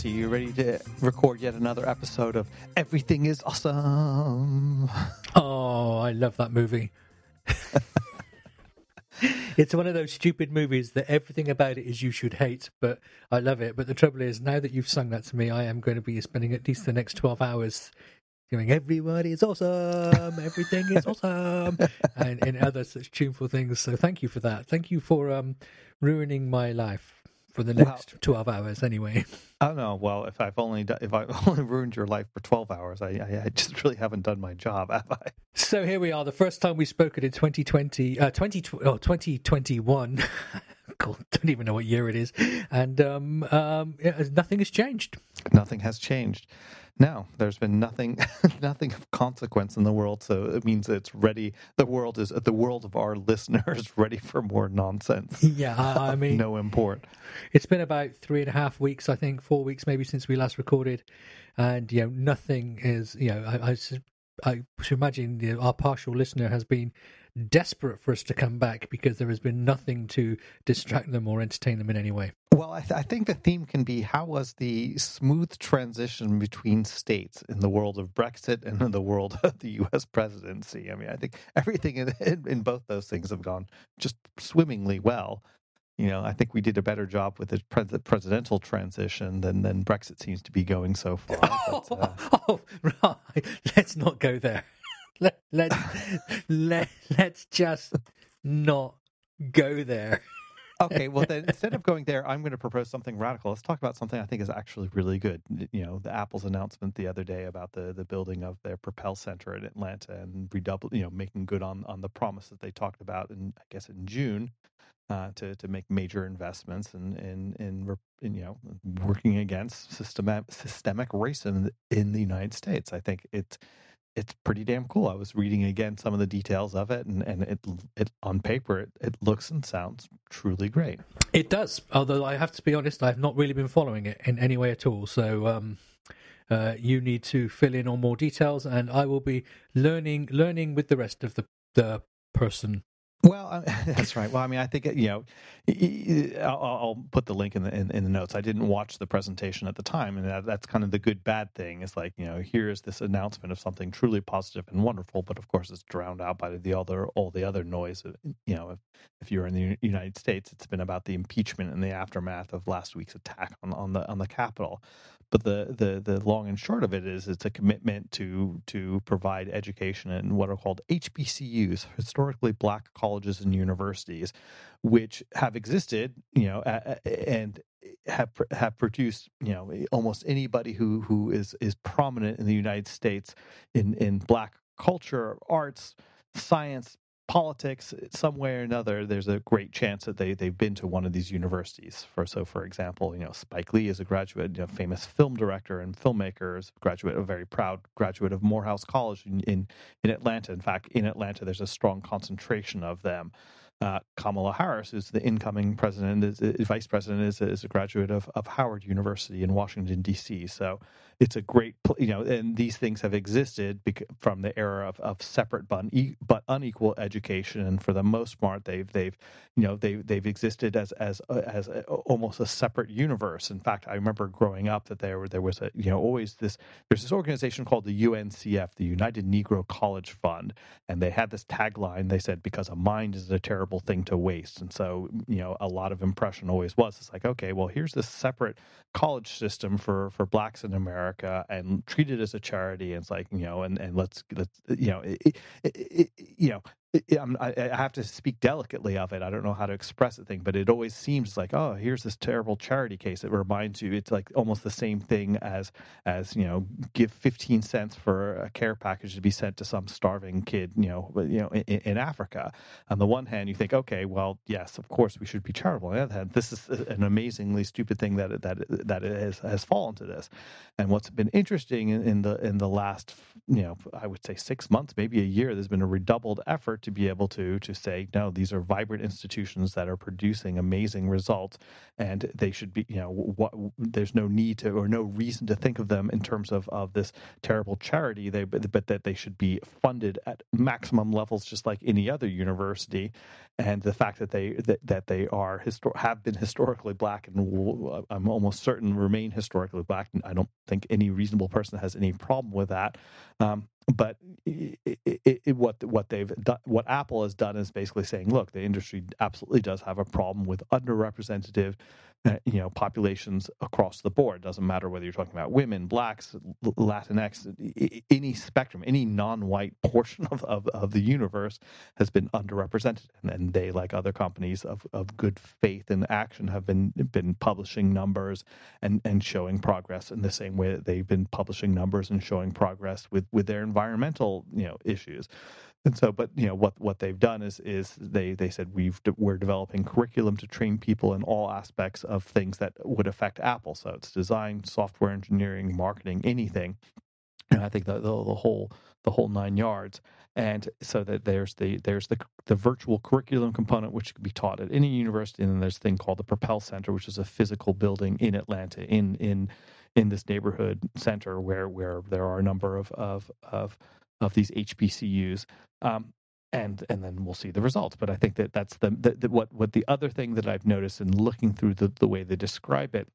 Hello, You ready to record yet another episode of Everything is Awesome? Oh, I love that movie. it's one of those stupid movies that everything about it is you should hate, but I love it. But the trouble is, now that you've sung that to me, I am going to be spending at least the next 12 hours going, Everybody is awesome, everything is awesome, and, and other such tuneful things. So thank you for that. Thank you for um, ruining my life for the next well, 12 hours anyway. I don't know. Well, if I've only done, if I've only ruined your life for 12 hours, I, I, I, just really haven't done my job, have I? So here we are. The first time we spoke it in 2020, uh, 20, oh, 2021. God, don't even know what year it is. And um, um, nothing has changed. Nothing has changed. No, there's been nothing, nothing of consequence in the world. So it means it's ready. The world is the world of our listeners ready for more nonsense. Yeah, I, I mean, no import. It's been about three and a half weeks, I think, four weeks maybe since we last recorded, and you know, nothing is. You know, I, I, I should imagine you know, our partial listener has been desperate for us to come back because there has been nothing to distract them or entertain them in any way. Well, I, th- I, think the theme can be how was the smooth transition between states in the world of Brexit and in the world of the U.S. presidency. I mean, I think everything in, in, both those things have gone just swimmingly well. You know, I think we did a better job with the pre- presidential transition than than Brexit seems to be going so far. But, uh... oh, right. Let's not go there. Let, let, let, let's just not go there. okay, well then instead of going there, I'm going to propose something radical. Let's talk about something I think is actually really good. You know, the Apple's announcement the other day about the the building of their Propel Center in Atlanta and redouble, you know, making good on on the promise that they talked about in I guess in June. Uh, to to make major investments in in, in, in you know working against systematic systemic racism in the United States. I think it's it's pretty damn cool. I was reading again some of the details of it, and, and it it on paper it, it looks and sounds truly great. It does, although I have to be honest, I've not really been following it in any way at all. So um, uh, you need to fill in on more details, and I will be learning learning with the rest of the the person well, that's right. Well, I mean, I think uh, you know, I'll, put the link in the in, the notes. I didn't watch the presentation at the time, and that, that's kind of the good bad thing. Is like you know, here is this announcement of something truly positive and wonderful, but of course, it's drowned out by the other all the other noise. You know, if if you're in the United States, it's been about the impeachment and the aftermath of last week's attack on on the on the Capitol. But the, the, the long and short of it is it's a commitment to to provide education in what are called HBCUs, historically black colleges and universities, which have existed, you know, and have have produced, you know, almost anybody who who is is prominent in the United States in in black culture, arts, science, politics some way or another there's a great chance that they they've been to one of these universities. For so for example you know Spike Lee is a graduate you know, famous film director and filmmaker is a graduate a very proud graduate of Morehouse College in, in in Atlanta. In fact in Atlanta there's a strong concentration of them. Uh, Kamala Harris, who's the incoming president, is, is vice president, is, is a graduate of, of Howard University in Washington D.C. So it's a great, you know, and these things have existed from the era of, of separate but, but unequal education, and for the most part, they've they've you know they they've existed as as uh, as a, almost a separate universe. In fact, I remember growing up that there there was a you know always this there's this organization called the UNCF, the United Negro College Fund, and they had this tagline. They said because a mind is a terrible thing to waste, and so you know a lot of impression always was it's like okay, well here's this separate college system for for blacks in America and treat it as a charity. And it's like you know, and and let's let's you know, it, it, it, you know, I, have to speak delicately of it. I don't know how to express the thing, but it always seems like, oh, here's this terrible charity case. It reminds you, it's like almost the same thing as as you know, give 15 cents for a care package to be sent to some starving kid, you know, you know, in, in Africa. On the one hand, you think, okay, well, yes, of course we should be charitable. On the other hand, this is uh, an amazingly stupid thing that that that has has fallen to this. And what's been interesting in, in the in the last, you know, I would say six months, maybe a year, there's been a redoubled effort to be able to to say no these are vibrant institutions that are producing amazing results and they should be you know what there's no need to or no reason to think of them in terms of of this terrible charity they but, but that they should be funded at maximum levels just like any other university. And the fact that they that, that they are histor- have been historically black and will, I'm almost certain remain historically black and I don't think any reasonable person has any problem with that um, but it, it, it, what what they've done, what Apple has done is basically saying, look, the industry absolutely does have a problem with underrepresented uh, Uh, you know populations across the board. Doesn't matter whether you're talking about women, blacks, Latinx, any spectrum, any non-white portion of, of, of the universe has been underrepresented, and, and they, like other companies of, of good faith and action, have been been publishing numbers and, and showing progress in the same way that they've been publishing numbers and showing progress with with their environmental you know issues. And so, but you know what what they've done is is they they said we've we're developing curriculum to train people in all aspects of things that would affect Apple. So it's design, software engineering, marketing, anything. And I think the the, the whole the whole nine yards. And so that there's the there's the the virtual curriculum component which can be taught at any university, and then there's a thing called the Propel Center, which is a physical building in Atlanta in in in this neighborhood center where where there are a number of of of of these HBCUs. Um, and and then we'll see the results. But I think that that's the, the, the, what what the other thing that I've noticed in looking through the, the way they describe it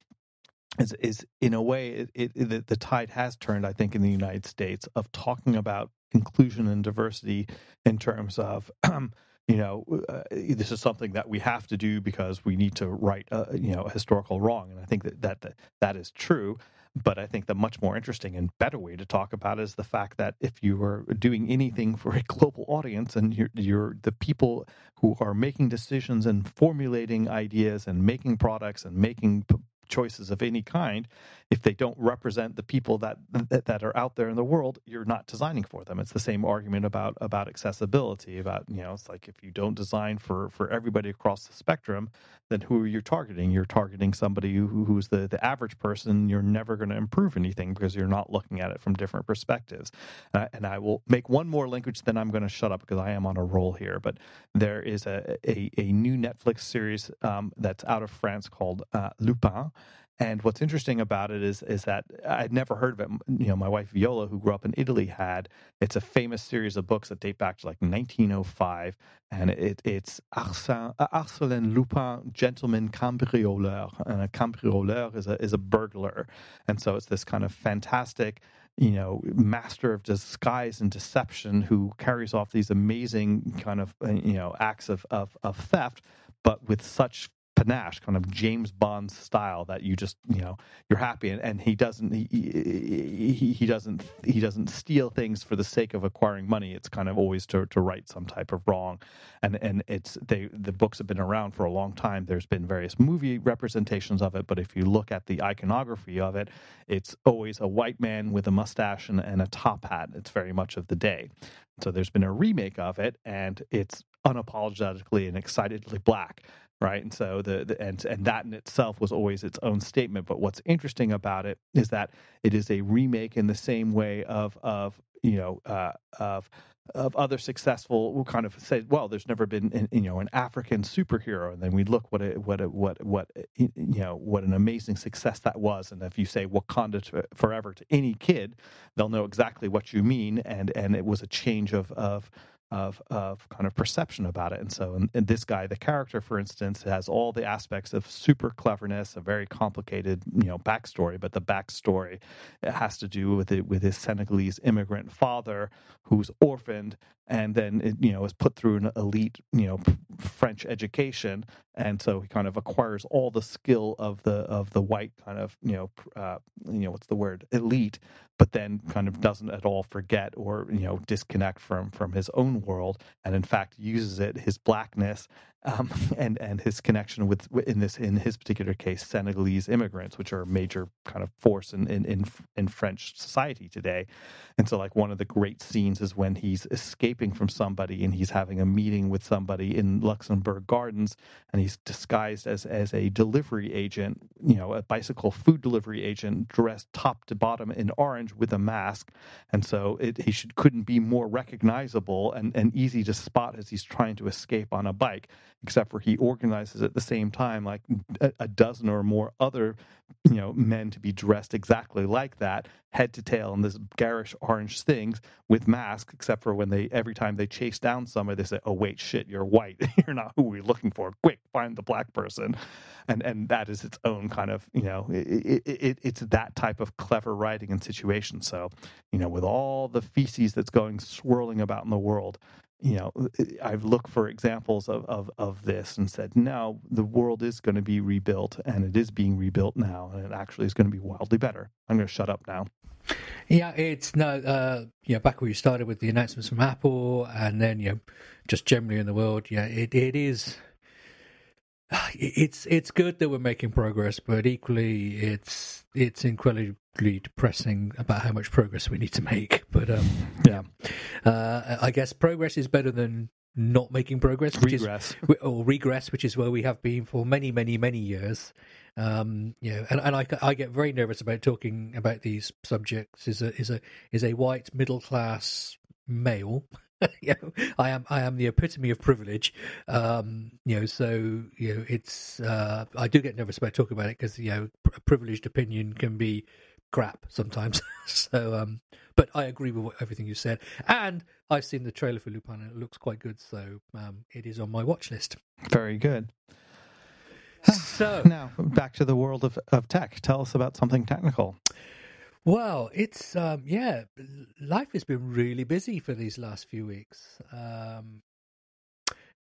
is is in a way it, it, the tide has turned. I think in the United States of talking about inclusion and diversity in terms of. Um, you know, uh, this is something that we have to do because we need to right, uh, you know, a historical wrong, and I think that that that, that is true. But I think the much more interesting and better way to talk about it is the fact that if you are doing anything for a global audience and you're, you're the people who are making decisions and formulating ideas and making products and making choices of any kind if they don't represent the people that, that, that are out there in the world you're not designing for them. It's the same argument about about accessibility about you know it's like if you don't design for for everybody across the spectrum then who are you targeting? You're targeting somebody who, who's the the average person. You're never going to improve anything because you're not looking at it from different perspectives. Uh, and i will make one more linkage then i'm going to shut up because i am on a roll here. But there is a a, a new netflix series um, that's out of france called uh, lupin and what's interesting about it is is that I'd never heard of it. You know, my wife Viola, who grew up in Italy, had. It's a famous series of books that date back to like 1905, and it, it's Arsène, Arsène Lupin, gentleman cambrioleur, and a cambrioleur is a is a burglar, and so it's this kind of fantastic you know, master of disguise and deception who carries off these amazing kind of, uh, you know, acts of, of, of theft, but with such panache, kind of James Bond style that you just you know you're happy, and, and he doesn't he, he, he doesn't he doesn't steal things for the sake of acquiring money. It's kind of always to to right some type of wrong, and and it's they the books have been around for a long time. There's been various movie representations of it, but if you look at the iconography of it, it's always a white man with a mustache and, and a top hat. It's very much of the day. So there's been a remake of it, and it's unapologetically and excitedly black right? And so the, the, and and that in itself was always its own statement. But what's interesting about it is that it is a remake in the same way of of you know uh, of of other successful who kind of say well there's never been an, you know an african superhero. And then we look what a, what a, what what you know what an amazing success that was. And if you say wakanda forever to any kid they'll know exactly what you mean. And and it was a change of of of of kind of perception about it. And so, in, this guy, the character, for instance, has all the aspects of super cleverness, a very complicated, you know, backstory. But the backstory it has to do with it with his Senegalese immigrant father, who's orphaned, and then it, you know is put through an elite, you know, French education, and so he kind of acquires all the skill of the of the white kind of you know uh, you know what's the word? Elite but then kind of doesn't at all forget or you know disconnect from from his own world. And in fact uses it his blackness um, and and his connection with in this in his particular case Senegalese immigrants, which are a major kind of force in in in, in French society today. And so, like one of the great scenes is when he's escaping from somebody and he's having a meeting with somebody in Luxembourg Gardens, and he's disguised as as a delivery agent, you know, a bicycle food delivery agent, dressed top to bottom in orange with a mask, and so it, he should couldn't be more recognizable and and easy to spot as he's trying to escape on a bike except for he organizes at the same time like a, dozen or more other you know men to be dressed exactly like that head to tail in this garish orange things with masks except for when they every time they chase down somebody they say oh wait shit you're white. You're not who we're looking for. Quick find the black person. And and that is its own kind of you know it, it, it, it's that type of clever writing and situation. So you know with all the feces that's going swirling about in the world you know, I've looked for examples of, of, of this and said, no, the world is going to be rebuilt and it is being rebuilt now and it actually is going to be wildly better. I'm going to shut up now. Yeah, it's no, uh, back where you started with the announcements from Apple and then, you know, just generally in the world, yeah, it, it is, it's, it's good that we're making progress, but equally it's, it's incredibly depressing about how much progress we need to make. But um, yeah, uh, I guess progress is better than not making progress, which regress. is or regress, which is where we have been for many, many, many years. Um, you know, and, and I, I get very nervous about talking about these subjects. Is a is a is a white middle class male. you know, I am I am the epitome of privilege. Um, you know, so you know, it's uh, I do get nervous about talking about it because you know, a privileged opinion can be crap sometimes. so, um, but I agree with what, everything you said, and I've seen the trailer for Lupin, and it looks quite good. So, um, it is on my watch list. Very good. So now back to the world of, of tech. Tell us about something technical. Well, it's um, yeah, life has been really busy for these last few weeks. Um,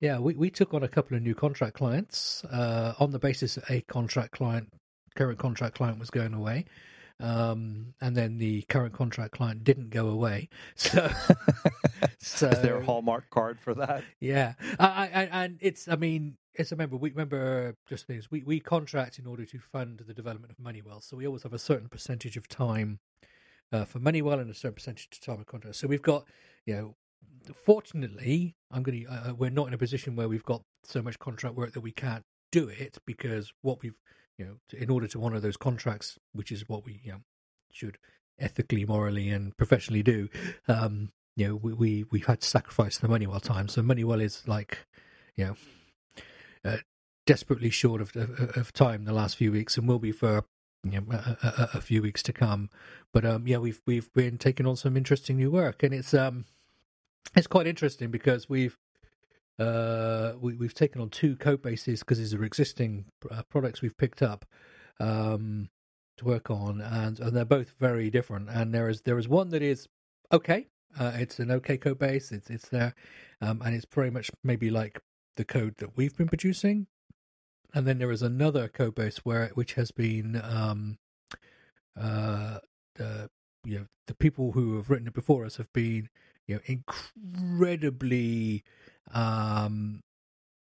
yeah, we, we took on a couple of new contract clients uh, on the basis that a contract client, current contract client, was going away um, and then the current contract client didn't go away. So, so is there a hallmark card for that? Yeah, I, I, and it's I mean it's remember we remember just things we we contract in order to fund the development of Moneywell, so we always have a certain percentage of time uh, for Moneywell and a certain percentage of time of contract. So we've got you know. Fortunately, I'm going to. Uh, we're not in a position where we've got so much contract work that we can't do it because what we've you know, to, in order to honour those contracts, which is what we you know, should ethically, morally, and professionally do. Um, you know, we, we we've had to sacrifice the Moneywell time. So Moneywell is like, you know, uh, desperately short of, of, of time the last few weeks, and will be for you know, a, a, a, few weeks to come. But um, yeah, we've we've been taking on some interesting new work, and it's um, it's quite interesting because we've uh, we, have taken on two code bases because these are existing uh, products we've picked up um, to work on, and, and they're both very different. And there is there is one that is okay. Uh, it's an okay code base. It's it's there, um, and it's very much maybe like the code that we've been producing. And then there is another code base where which has been um, uh, you know the people who have written it before us have been you know incredibly um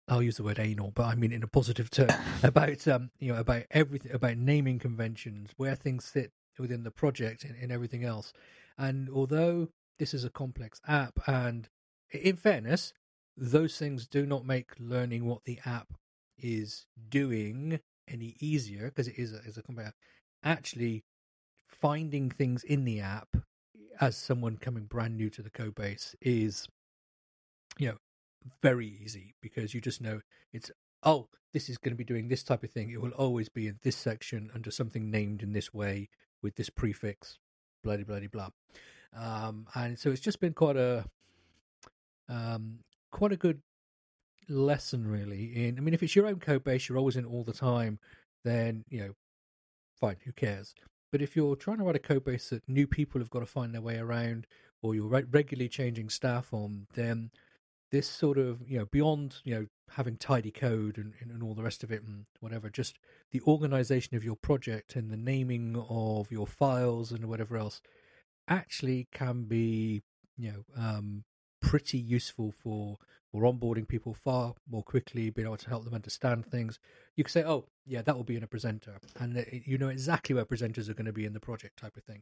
I'll use the word anal, but I mean in a positive term about um, you know about everything about naming conventions, where things sit within the project and, and, everything else. And although this is a complex app, and in fairness, those things do not make learning what the app is doing any easier because it is a, is a complex. App. Actually, finding things in the app as someone coming brand new to the code base is very easy because you just know it's oh this is going to be doing this type of thing. It will always be in this section under something named in this way with this prefix bloody bloody blah. Um, and so it's just been quite a um, quite a good lesson really in i mean if it's your own code base you're always in all the time then you know fine who cares? But if you're trying to write a code base that new people have got to find their way around or you're regularly changing staff on then this sort of you know beyond you know having tidy code and, and all the rest of it and whatever just the organization of your project and the naming of your files and whatever else actually can be you know um, pretty useful for or onboarding people far more quickly, being able to help them understand things. You can say, "Oh, yeah, that will be in a presenter," and you know exactly where presenters are going to be in the project, type of thing.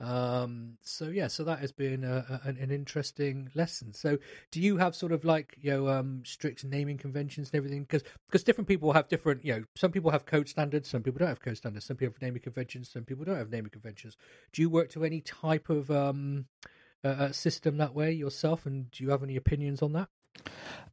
Um, so yeah, so that has been a, a, an interesting lesson. So, do you have sort of like you know um, strict naming conventions and everything? Because different people have different you know some people have code standards, some people don't have code standards, some people have naming conventions, some people don't have naming conventions. Do you work to any type of um, system that way yourself, and do you have any opinions on that?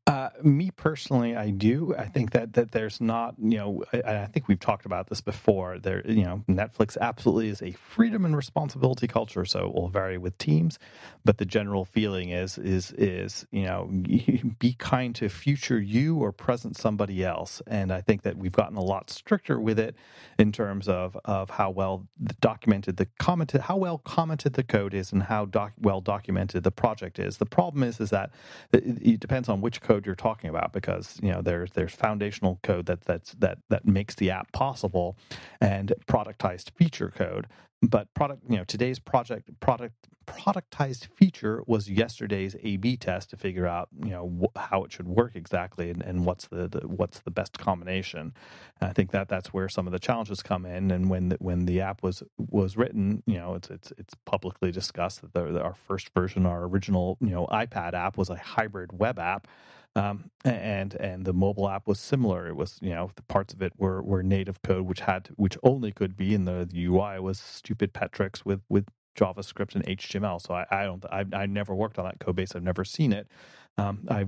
Uh, me personally, I do. I think that that there's not, you know, I, I, think we've talked about this before. There, you know, Netflix absolutely is a freedom and responsibility culture, so it will vary with teams, but the general feeling is is is you know, be kind to future you or present somebody else, and I think that we've gotten a lot stricter with it in terms of of how well documented the commented, how well commented the code is, and how doc, well documented the project is. The problem is is that it, it depends on which code you're talking about because you know there's there's foundational code that that's that that makes the app possible and productized feature code but product you know today's project product productized feature was yesterday's a b test to figure out you know wh- how it should work exactly and, and what's the, the, what's the best combination. And i think that that's where some of the challenges come in. And when the, when the app was was written you know it's it's it's publicly discussed that the, our first version our original you know ipad app was a hybrid web app um, and and the mobile app was similar. It was you know the parts of it were were native code, which had which only could be in the, the UI was stupid Petrix with with JavaScript and HTML. So I, I don't I I never worked on that code base. I've never seen it. Um, I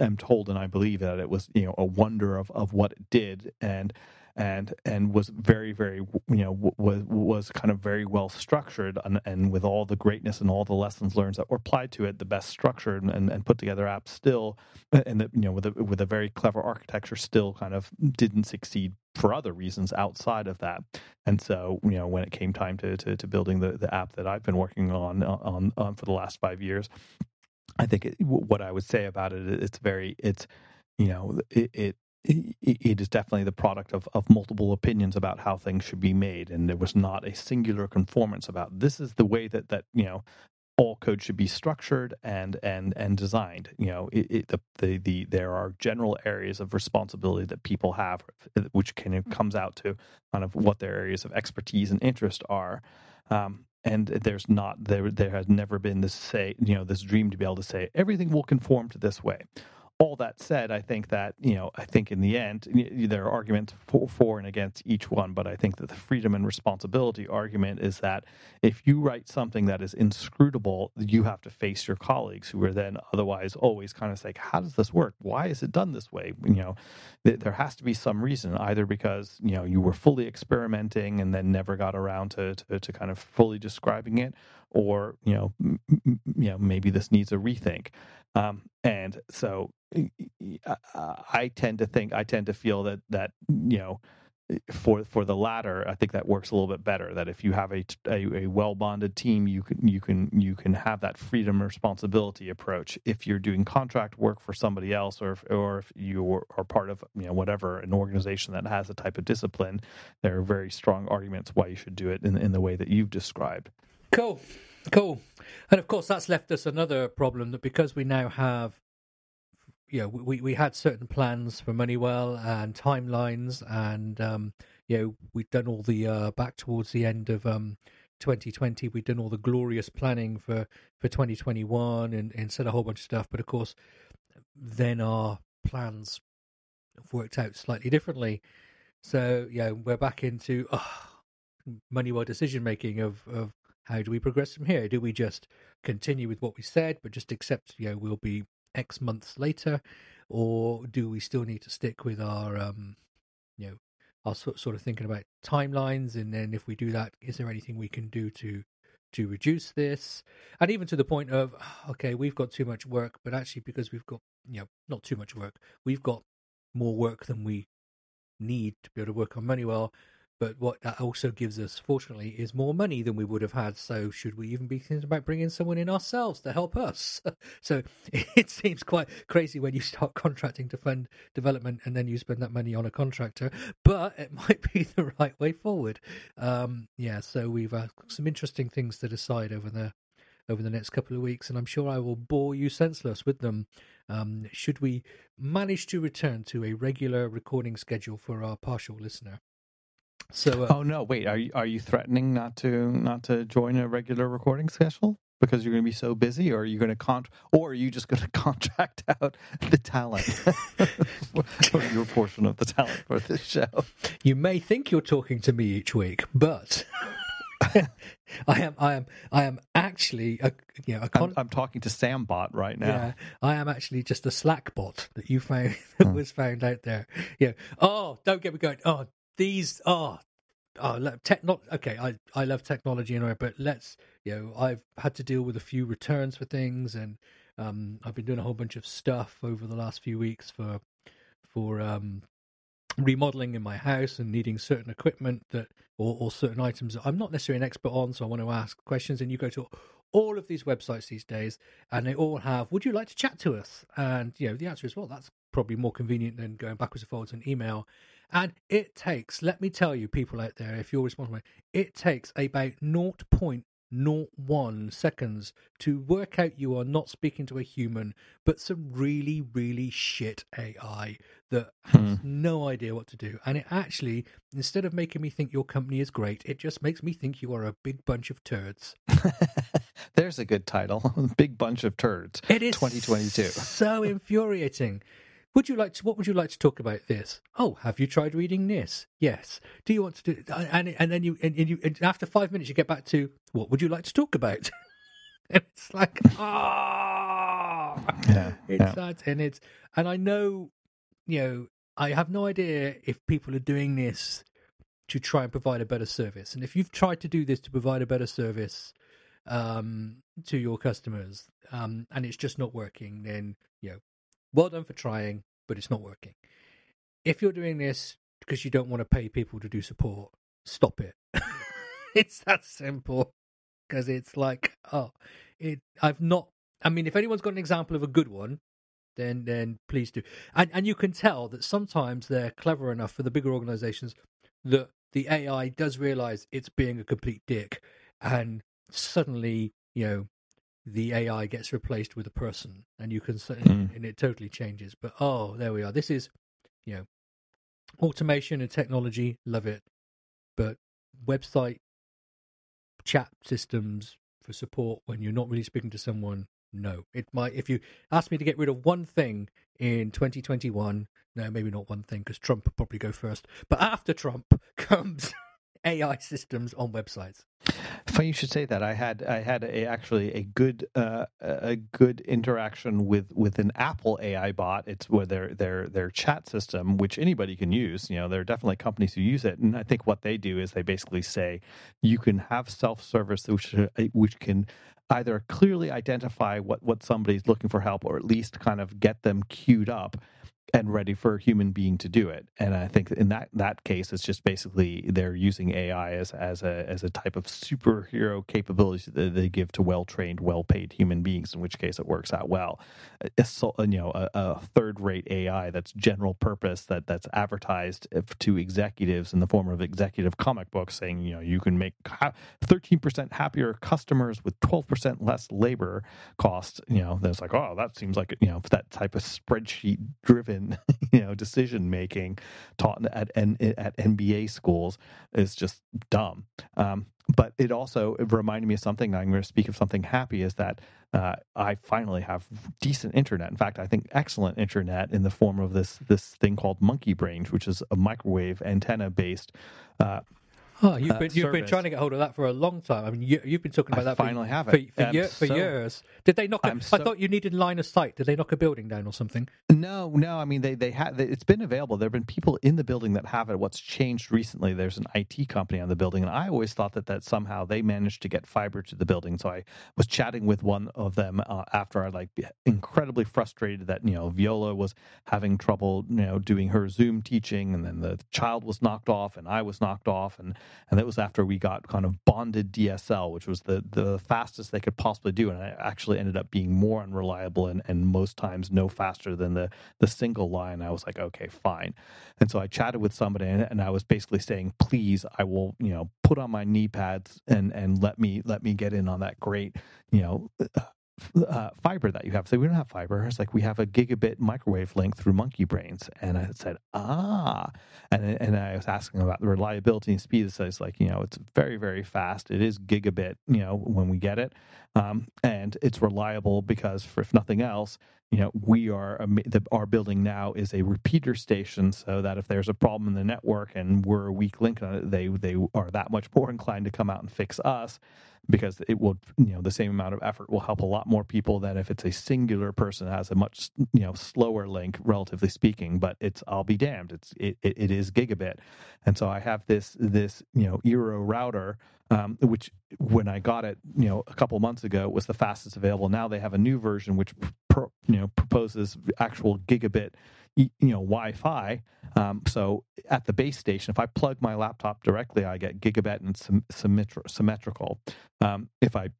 am told and I believe that it was you know a wonder of of what it did and and and was very very you know was was kind of very well structured and, and with all the greatness and all the lessons learned that were applied to it the best structured and, and put together app still and the, you know with a with a very clever architecture still kind of didn't succeed for other reasons outside of that. And so you know when it came time to to, to building the, the app that I've been working on, uh, on on for the last five years I think it, what I would say about it it's very it's you know it, it it is definitely the product of, of multiple opinions about how things should be made and there was not a singular conformance about this is the way that that you know all code should be structured and and and designed. You know it, it, the, the the there are general areas of responsibility that people have which kind of comes out to kind of what their areas of expertise and interest are. Um, and there's not there there has never been this say you know this dream to be able to say everything will conform to this way all that said, I think that you know, I think in the end there are arguments for, for, and against each one, but I think that the freedom and responsibility argument is that if you write something that is inscrutable, you have to face your colleagues who are then otherwise always kind of like, how does this work? Why is it done this way? You know, th- there has to be some reason, either because you know you were fully experimenting and then never got around to to, to kind of fully describing it, or you know, m- you know, maybe this needs a rethink. Um, and so I tend to think, I tend to feel that that mm, you know, eh, for for the latter, I think that works a little bit better. That if you have a a, a well bonded team, you can you can you can have that freedom responsibility approach. If you're doing contract work for somebody else, or if, or if you are part of you know whatever an organization that has a type of discipline, there are very strong arguments why you should do it in in the way that you've described. Cool. Cool. And of course, that's left us another problem that because we now have, you know, we, we had certain plans for Moneywell and timelines, and, um, you know, we'd done all the, uh, back towards the end of um, 2020, we'd done all the glorious planning for, for 2021 and, and said a whole bunch of stuff. But of course, then our plans have worked out slightly differently. So, yeah, we're back into oh, Moneywell decision making of, of how do we progress from here? Do we just continue with what we said, but just accept, you know, we'll be X months later, or do we still need to stick with our, um, you know, our sort of thinking about timelines, and then if we do that, is there anything we can do to to reduce this? And even to the point of, okay, we've got too much work, but actually because we've got, you know, not too much work, we've got more work than we need to be able to work on Moneywell but what that also gives us, fortunately, is more money than we would have had. So, should we even be thinking about bringing someone in ourselves to help us? so, it seems quite crazy when you start contracting to fund development and then you spend that money on a contractor, but it might be the right way forward. Um, yeah, so we've uh, some interesting things to decide over the over the next couple of weeks, and I'm sure I will bore you senseless with them. Um, should we manage to return to a regular recording schedule for our partial listener? So, uh, oh no, wait, are you are you threatening not to not to join a regular recording schedule because you're going to be so busy, or are you going to con, or are you just going to contract out the talent for your portion of the talent for this show? you may think you're talking to me each week, but I am I am I am actually a you know a I'm, con- I'm talking to Sambot right now. Yeah, I am actually just a Slack bot that you found that was found out there. Yeah. Oh, don't get me going. Oh, these. Oh, oh, tech. Not okay. I I love technology and all, but let's. You know, I've had to deal with a few returns for things, and um, I've been doing a whole bunch of stuff over the last few weeks for for um remodeling in my house and needing certain equipment that or, or certain items that I'm not necessarily an expert on, so I want to ask questions. And you go to all of these websites these days, and they all have, "Would you like to chat to us?" And you know, the answer is, well, that's probably more convenient than going backwards and forwards an email. And it takes, let me tell you, people out there, if you're responsible, it takes about 0.01 seconds to work out you are not speaking to a human, but some really, really shit AI that has hmm. no idea what to do. And it actually, instead of making me think your company is great, it just makes me think you are a big bunch of turds. There's a good title. Big bunch of turds. It is 2022. So infuriating. Would you like to? What would you like to talk about this? Oh, have you tried reading this? Yes. Do you want to do? And and then you and, and you and after five minutes you get back to what would you like to talk about? and it's like ah, Yeah, it's yeah. sad and it's and I know, you know, I have no idea if people are doing this to try and provide a better service, and if you've tried to do this to provide a better service um, to your customers, um, and it's just not working, then you know, well done for trying, but it's not working. If you're doing this because you don't want to pay people to do support, stop it. it's that simple. Because it's like, oh, it. I've not. I mean, if anyone's got an example of a good one, then then please do. And and you can tell that sometimes they're clever enough for the bigger organizations that the AI does realize it's being a complete dick, and suddenly you know the AI gets replaced with a person, and you can s- Mm. and it totally changes. But oh, there we are. This is you know automation and technology, love it, but website chat systems for support when you're not really speaking to someone. No, it might. If you ask me to get rid of one thing in 2021, no, maybe not one thing because Trump would probably go first. But after Trump comes AI systems on websites. Funny you should say that. I had I had a, actually a good uh, a good interaction with with an Apple AI bot. It's where their their their chat system, which anybody can use. You know, there are definitely companies who use it, and I think what they do is they basically say you can have self service, which uh, which can either clearly identify what what somebody's looking for help, or at least kind of get them queued up and ready for a human being to do it. And I think in that that case, it's just basically they're using AI as as a as a type of superhero capability that they give to well trained, well paid human beings. In which case, it works out well. A, you know, a, a third rate AI that's general purpose that that's advertised uh, to executives in the form of executive comic books, saying you know you can make thirteen percent happier customers with twelve percent less labor cost. You know, that's like oh, that seems like you know that type of spreadsheet driven you know decision making taught at at MBA schools is just dumb. Um, but it also it reminded me of something. I'm going to speak of something happy is that uh, I finally have decent internet. In fact, I think excellent internet in the form of this this thing called Monkey Brain, which is a microwave antenna based. Uh, Oh, you've uh, been you've been trying to get hold of that for a long time. I mean, you, you've been talking about I that. for- have for, it. for, year, for so- years. Did they knock? A, I'm I thought you needed line of sight. Did they knock a building down or something? No, no. I mean, they they had it's been available. There have been people in the building that have it. What's changed recently? There's an IT company on the building, and I always thought that that somehow they managed to get fiber to the building. So I was chatting with one of them uh, after I like incredibly frustrated that you know Viola was having trouble you know doing her Zoom teaching, and then the child was knocked off, and I was knocked off, and and that was after we got kind of bonded DSL, which was the the fastest they could possibly do, and it actually ended up being more unreliable and, and most times no faster than the the single line. I was like, okay, fine, and so I chatted with somebody, and, and I was basically saying, please, I will, you know, put on my knee pads and and let me let me get in on that great, you know, uh, uh, fiber that you have. So we don't have fiber. It's like we have a gigabit microwave link through Monkeybrains. And I said, ah, and and I was asking about the reliability and speed. So it's like you know, it's very very fast. It is gigabit. You know, when we get it, um, and it's reliable because for if nothing else, you know, we are the, our building now is a repeater station, so that if there's a problem in the network and we're a weak link on it, they they are that much more inclined to come out and fix us because it will you know the same amount of effort will help a lot more people than if it's a singular person that has a much you know slower link relatively speaking. But it's i'll be damned. It's it, it, is gigabit. And so i have this this you know eero router um, which when i got it you know a couple months ago it was the fastest available now they have a new version which you know proposes actual gigabit you know Wi-Fi. Um, so at the base station, if I plug my laptop directly, I get gigabit and symmetri- symmetrical. Um, if I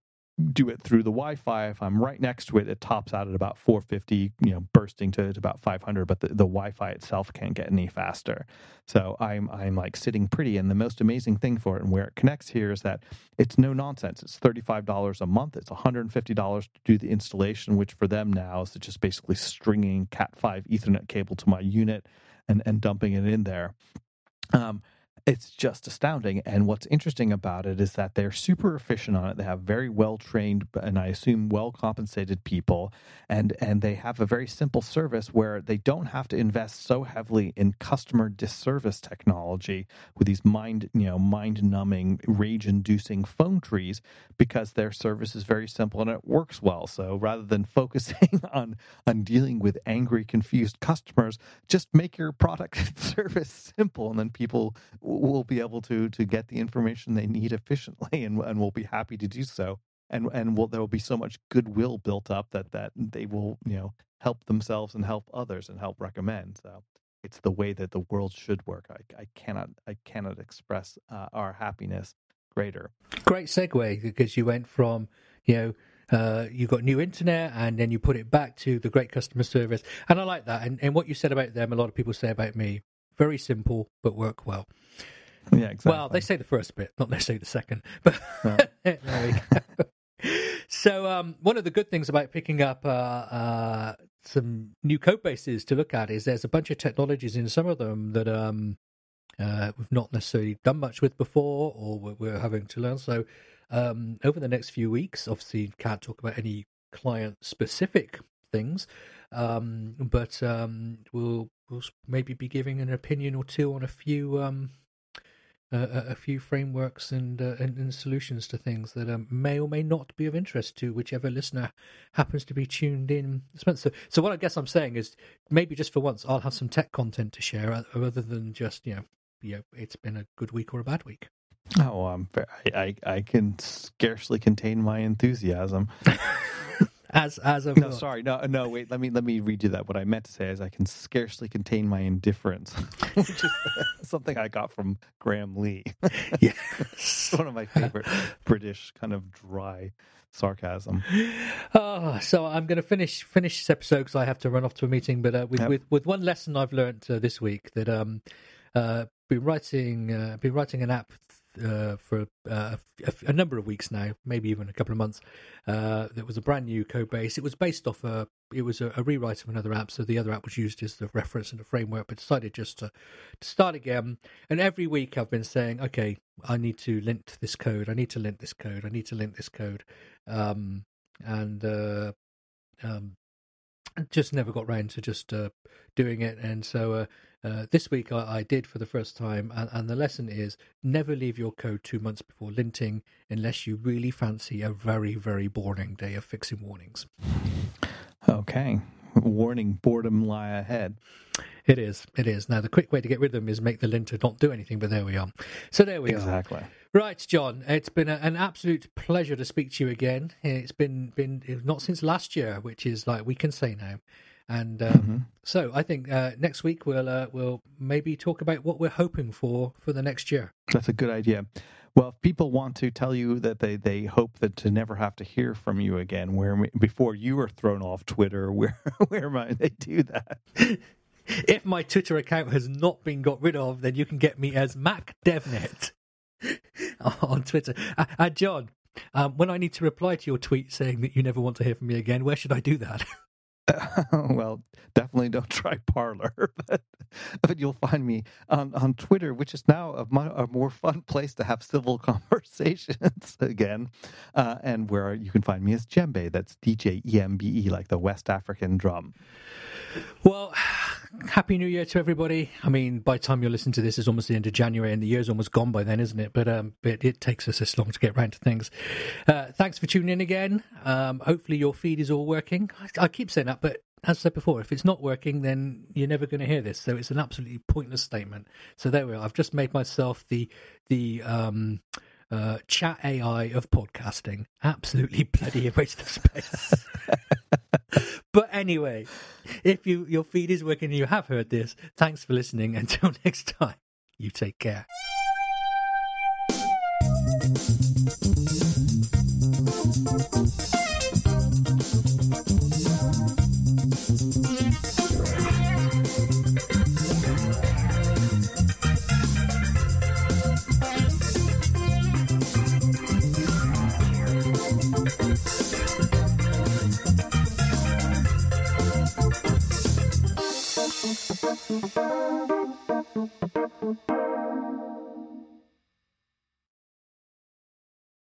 do it through the Wi-Fi. If I'm right next to it, it tops out at about 450, you know, bursting to, to about 500. But the, the Wi-Fi itself can't get any faster. So I'm I'm like sitting pretty. And the most amazing thing for it and where it connects here is that it's no nonsense. It's $35 a month. It's $150 to do the installation, which for them now is just basically stringing Cat5 Ethernet cable to my unit and and dumping it in there. Um, it's just astounding. And what's interesting about it is that they're super efficient on it. They have very well trained and I assume well compensated people, and and they have a very simple service where they don't have to invest so heavily in customer disservice technology with these mind you know mind numbing, rage inducing phone trees because their service is very simple and it works well. So rather than focusing on on dealing with angry, confused customers, just make your product and service simple, and then people will be able to to get the information they need efficiently, and and will be happy to do so. And and will there will be so much goodwill built up that that they will you know help themselves and help others and help recommend. So it's the way that the world should work. I, I cannot I cannot express uh, our happiness greater. Great segue because you went from you know. Uh, you got new internet and then you put it back to the great customer service and i like that and, and what you said about them a lot of people say about me very simple but work well yeah, exactly. Well, they say the first bit, not necessarily the second. But there we go. so, um, one of the good things about picking up uh, uh, some new code bases to look at is there's a bunch of technologies in some of them that um, uh, we've not necessarily done much with before, or we're, we're having to learn. So, um, over the next few weeks, obviously, can't talk about any client specific things, um, but um, we'll we'll maybe be giving an opinion or two on a few um, uh, a few frameworks and, uh, and, and solutions to things that um, may or may not be of interest to whichever listener happens to be tuned in. So, so what I guess I'm saying is maybe just for once I'll have some tech content to share uh, rather than just you know, you know it's been a good week or a bad week. Oh, um, I, I I can scarcely contain my enthusiasm. as as of no, sorry, no, no, wait. Let me let me redo that. What I meant to say is I can scarcely contain my indifference, which is something I got from Graham Lee. yes, one of my favorite British kind of dry sarcasm. Oh, so I'm going to finish finish this episode because I have to run off to a meeting. But uh, with, yep. with with one lesson I've learned uh, this week that um uh been writing uh, been writing an app uh, for uh, a, number of weeks now, maybe even a couple of months. Uh, was a brand new code base. It was based off a it was a, a, rewrite of another app, so the other app was used as the reference and the framework. But decided just to, to start again. And every week I've been saying, okay, I need to lint this code. I need to lint this code. I need to lint this code. Um, and uh, um, just never got round to just uh, doing it. And so uh, uh, this week I, I, did for the first time, and, and, the lesson is never leave your code two months before linting unless you really fancy a very, very boring day of fixing warnings. Okay. Warning boredom lie ahead. It is. It is. Now, the quick way to get rid of them is make the linter not do anything, but there we are. So there we exactly. are. Exactly. Right, John. It's been a, an absolute pleasure to speak to you again. It's been been not since last year, which is like we can say now. And um, Mhm. so I think uh, next week we'll uh, we'll maybe talk about what we're hoping for for the next year. That's a good idea. Well, if people want to tell you that they, they hope that to never have to hear from you again, where before you are thrown off Twitter, where where might they do that? If my Twitter account has not been got rid of, then you can get me as Mac DevNet on Twitter. Uh, uh, John, um, when I need to reply to your tweet saying that you never want to hear from me again, where should I do that? well, definitely don't try Parler, but, but you'll find me on, on Twitter, which is now a, a more fun place to have civil conversations again, uh, and where you can find me as Djembe. That's D J E M B E, like the West African drum. Well, happy New Year to everybody. I mean, by the time you're listening to this, it's almost the end of January, and the year's almost gone by then, isn't it? But um, but it takes us this long to get round to things. Uh, thanks for tuning in again. Um, hopefully your feed is all working. I, I keep saying that, but as I said before, if it's not working, then you're never going to hear this. So it's an absolutely pointless statement. So there we are. I've just made myself the the um, uh, chat AI of podcasting. Absolutely bloody waste of space. but anyway, if you your feed is working and you have heard this, thanks for listening. Until next time, you take care.